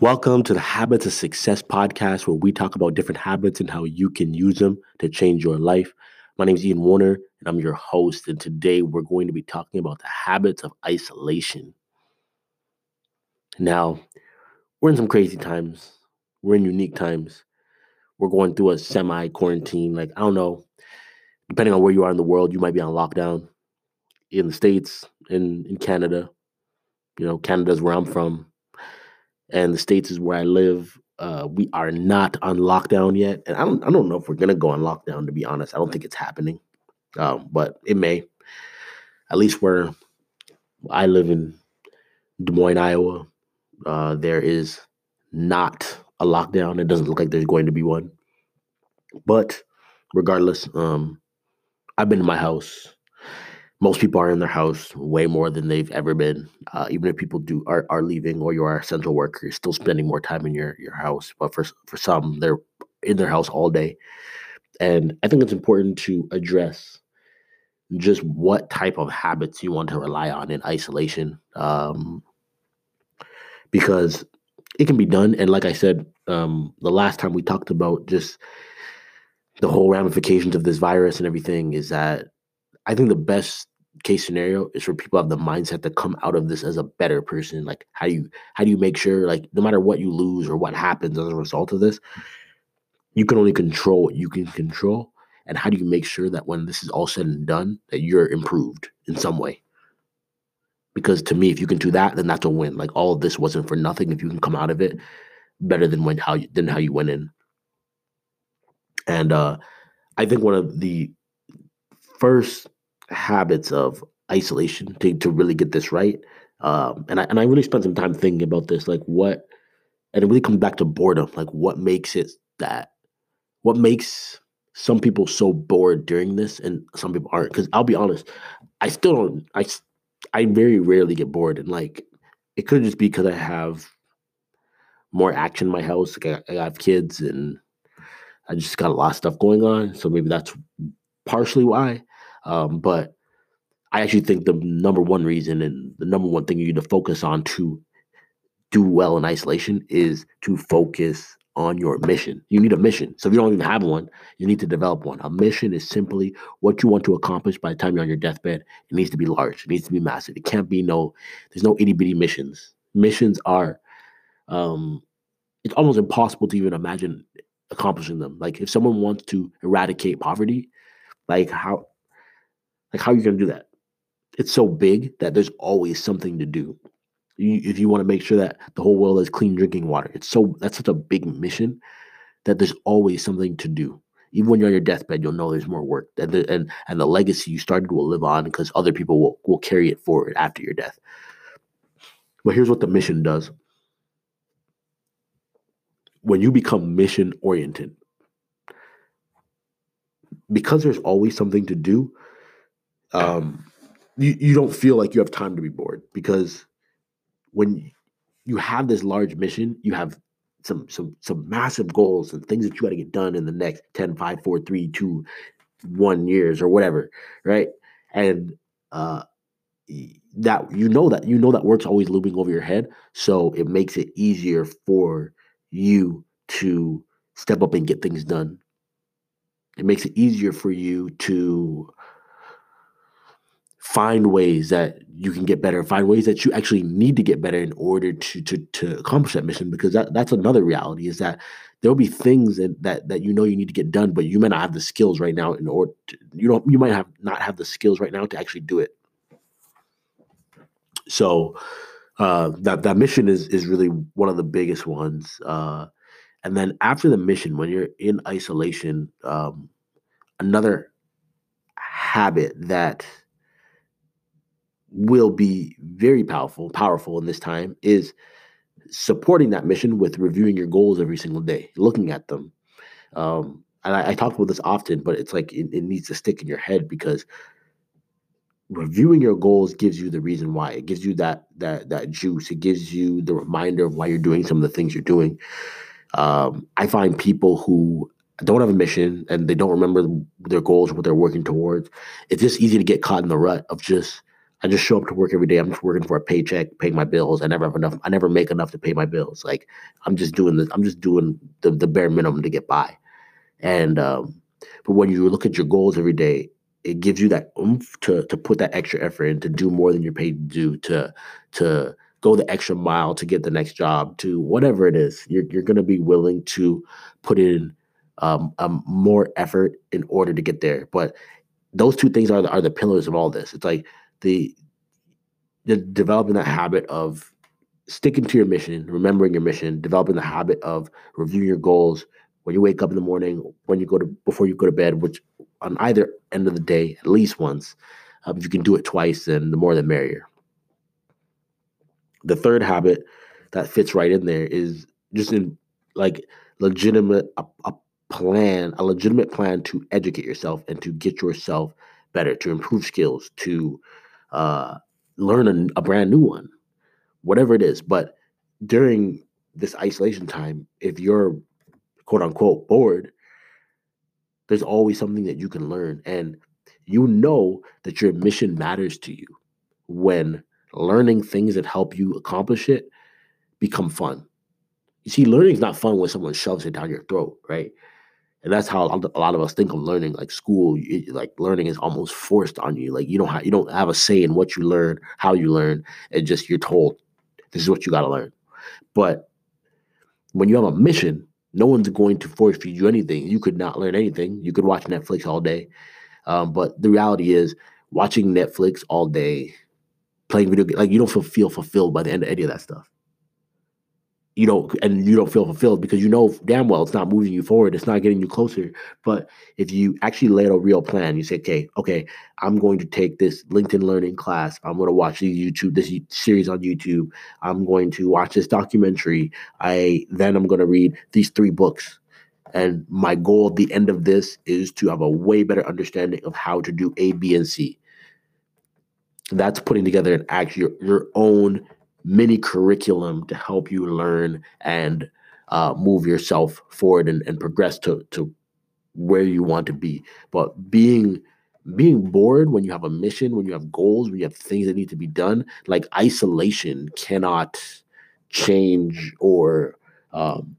Welcome to the Habits of Success podcast, where we talk about different habits and how you can use them to change your life. My name is Ian Warner, and I'm your host. And today we're going to be talking about the habits of isolation. Now, we're in some crazy times, we're in unique times. We're going through a semi quarantine. Like, I don't know, depending on where you are in the world, you might be on lockdown in the States, in, in Canada. You know, Canada's where I'm from and the states is where I live. Uh, we are not on lockdown yet, and I don't I don't know if we're gonna go on lockdown. To be honest, I don't think it's happening, um, but it may. At least where I live in Des Moines, Iowa, uh, there is not a lockdown. It doesn't look like there's going to be one. But regardless, um, I've been in my house most people are in their house way more than they've ever been. Uh, even if people do are, are leaving or you are essential worker, you're still spending more time in your your house. But for for some, they're in their house all day, and I think it's important to address just what type of habits you want to rely on in isolation, um, because it can be done. And like I said, um, the last time we talked about just the whole ramifications of this virus and everything is that I think the best case scenario is for people have the mindset to come out of this as a better person. Like how do you how do you make sure like no matter what you lose or what happens as a result of this, you can only control what you can control. And how do you make sure that when this is all said and done, that you're improved in some way? Because to me, if you can do that, then that's a win. Like all of this wasn't for nothing. If you can come out of it better than when how you than how you went in. And uh I think one of the first habits of isolation to, to really get this right. Um, and I and I really spent some time thinking about this, like what, and it really comes back to boredom. Like what makes it that, what makes some people so bored during this, and some people aren't. Because I'll be honest, I still don't. I I very rarely get bored, and like it could just be because I have more action in my house. Like I, I have kids, and I just got a lot of stuff going on. So maybe that's partially why. Um, but I actually think the number one reason and the number one thing you need to focus on to do well in isolation is to focus on your mission. You need a mission. So if you don't even have one, you need to develop one. A mission is simply what you want to accomplish by the time you're on your deathbed. It needs to be large. It needs to be massive. It can't be no, there's no itty bitty missions. Missions are um it's almost impossible to even imagine accomplishing them. Like if someone wants to eradicate poverty, like how like, how are you going to do that? It's so big that there's always something to do. You, if you want to make sure that the whole world has clean drinking water, it's so that's such a big mission that there's always something to do. Even when you're on your deathbed, you'll know there's more work, and the, and, and the legacy you started will live on because other people will, will carry it forward after your death. But here's what the mission does when you become mission oriented, because there's always something to do, um, you, you don't feel like you have time to be bored because when you have this large mission, you have some some some massive goals and things that you got to get done in the next 10, 5, 4, 3, 2, 1 years or whatever, right? And uh that you know that you know that work's always looming over your head. So it makes it easier for you to step up and get things done. It makes it easier for you to find ways that you can get better find ways that you actually need to get better in order to to to accomplish that mission because that, that's another reality is that there'll be things that, that that you know you need to get done but you may not have the skills right now in order to, you don't you might have not have the skills right now to actually do it. So uh, that that mission is is really one of the biggest ones uh, and then after the mission when you're in isolation um, another habit that will be very powerful, powerful in this time is supporting that mission with reviewing your goals every single day, looking at them. Um, and I, I, talk about this often, but it's like it, it needs to stick in your head because reviewing your goals gives you the reason why. It gives you that that that juice. It gives you the reminder of why you're doing some of the things you're doing. Um, I find people who don't have a mission and they don't remember their goals, what they're working towards. It's just easy to get caught in the rut of just I just show up to work every day. I'm just working for a paycheck, paying my bills. I never have enough. I never make enough to pay my bills. Like I'm just doing this. I'm just doing the, the bare minimum to get by. And um, but when you look at your goals every day, it gives you that oomph to to put that extra effort in to do more than you're paid to do to to go the extra mile to get the next job to whatever it is. You're you're going to be willing to put in um, um, more effort in order to get there. But those two things are the, are the pillars of all this. It's like the the developing that habit of sticking to your mission, remembering your mission, developing the habit of reviewing your goals when you wake up in the morning, when you go to before you go to bed, which on either end of the day, at least once. Um, if you can do it twice, then the more the merrier. The third habit that fits right in there is just in like legitimate a, a plan, a legitimate plan to educate yourself and to get yourself better, to improve skills, to uh, learn a, a brand new one, whatever it is. But during this isolation time, if you're quote unquote bored, there's always something that you can learn. And you know that your mission matters to you when learning things that help you accomplish it become fun. You see, learning is not fun when someone shoves it down your throat, right? And that's how a lot of us think of learning like school it, like learning is almost forced on you. Like you don't have you don't have a say in what you learn how you learn. And just you're told this is what you got to learn. But when you have a mission no one's going to force feed you anything. You could not learn anything. You could watch netflix all day. Um, but the reality is watching netflix all day playing video games like you don't feel, feel fulfilled by the end of any of that stuff you don't and you don't feel fulfilled because you know damn well it's not moving you forward it's not getting you closer. But if you actually lay out a real plan you say okay okay i'm going to take this linkedin learning class i'm going to watch the youtube this series on youtube i'm going to watch this documentary i then i'm going to read these three books. And my goal at the end of this is to have a way better understanding of how to do a b and c. That's putting together an actually your, your own mini curriculum to help you learn and uh, move yourself forward and, and progress to, to where you want to be. But being being bored when you have a mission, when you have goals, when you have things that need to be done, like isolation cannot change or um,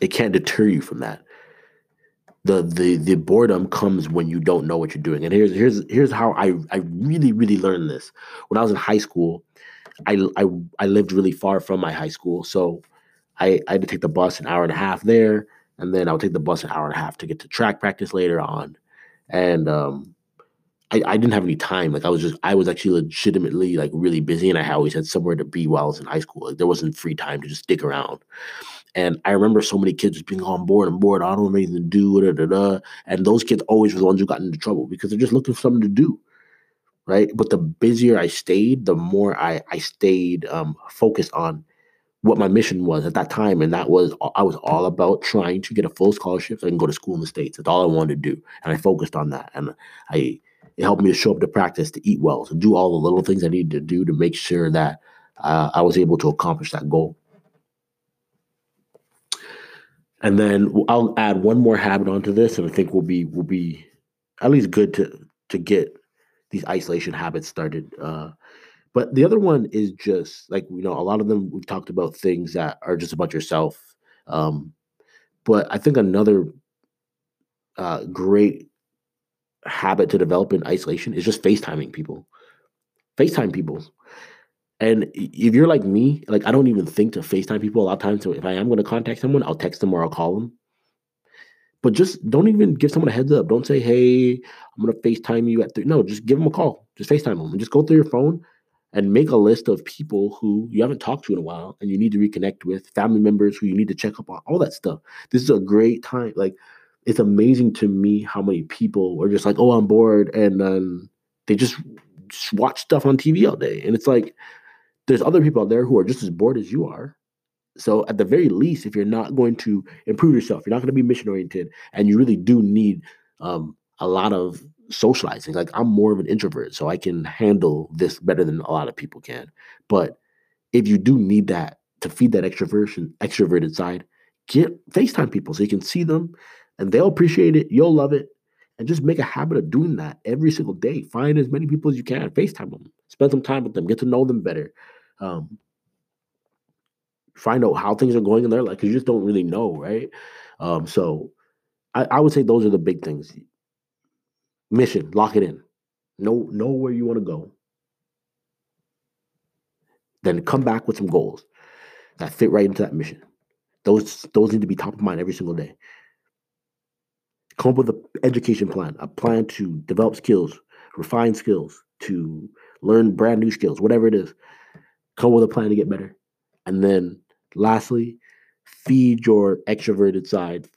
it can't deter you from that the the the boredom comes when you don't know what you're doing. And here's here's here's how I I really really learned this. When I was in high school, I I I lived really far from my high school, so I I had to take the bus an hour and a half there, and then I would take the bus an hour and a half to get to track practice later on, and um. I, I didn't have any time. Like I was just, I was actually legitimately like really busy, and I always had somewhere to be while I was in high school. Like there wasn't free time to just stick around. And I remember so many kids just being on board and bored. I don't have anything to do. Da, da, da. And those kids always were the ones who got into trouble because they're just looking for something to do. Right. But the busier I stayed, the more I, I stayed um, focused on what my mission was at that time. And that was, I was all about trying to get a full scholarship so I can go to school in the States. That's all I wanted to do. And I focused on that. And I, it helped me to show up to practice, to eat well, to do all the little things I needed to do to make sure that uh, I was able to accomplish that goal. And then I'll add one more habit onto this, and I think we'll be will be at least good to to get these isolation habits started. Uh, but the other one is just like you know a lot of them we've talked about things that are just about yourself. Um, but I think another uh, great habit to develop in isolation is just FaceTiming people. FaceTime people. And if you're like me, like I don't even think to FaceTime people a lot of times. So if I am going to contact someone, I'll text them or I'll call them. But just don't even give someone a heads up. Don't say, "Hey, I'm going to FaceTime you at three. No, just give them a call. Just FaceTime them and just go through your phone and make a list of people who you haven't talked to in a while and you need to reconnect with, family members who you need to check up on, all that stuff. This is a great time. Like it's amazing to me how many people are just like, "Oh, I'm bored," and they just, just watch stuff on TV all day, and it's like there's other people out there who are just as bored as you are. So at the very least, if you're not going to improve yourself, you're not going to be mission oriented, and you really do need um, a lot of socializing. Like I'm more of an introvert, so I can handle this better than a lot of people can. But if you do need that to feed that extroversion, extroverted side, get FaceTime people so you can see them, and they'll appreciate it. You'll love it, and just make a habit of doing that every single day. Find as many people as you can, FaceTime them, spend some time with them, get to know them better. Um, find out how things are going in their life because you just don't really know, right? Um, so I, I would say those are the big things. Mission, lock it in. Know know where you want to go. Then come back with some goals that fit right into that mission. Those those need to be top of mind every single day. Come up with an education plan, a plan to develop skills, refine skills, to learn brand new skills, whatever it is. Come with a plan to get better. And then lastly, feed your extroverted side.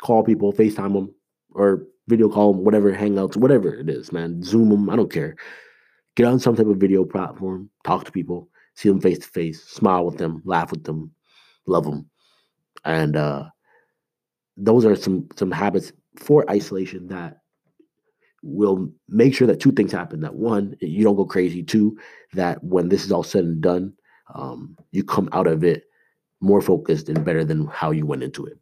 Call people, FaceTime them, or video call them, whatever, hangouts, whatever it is, man. Zoom them, I don't care. Get on some type of video platform, talk to people, see them face to face, smile with them, laugh with them, love them. And uh, those are some some habits for isolation that will make sure that two things happen. That one, you don't go crazy. Two, that when this is all said and done, um, you come out of it more focused and better than how you went into it.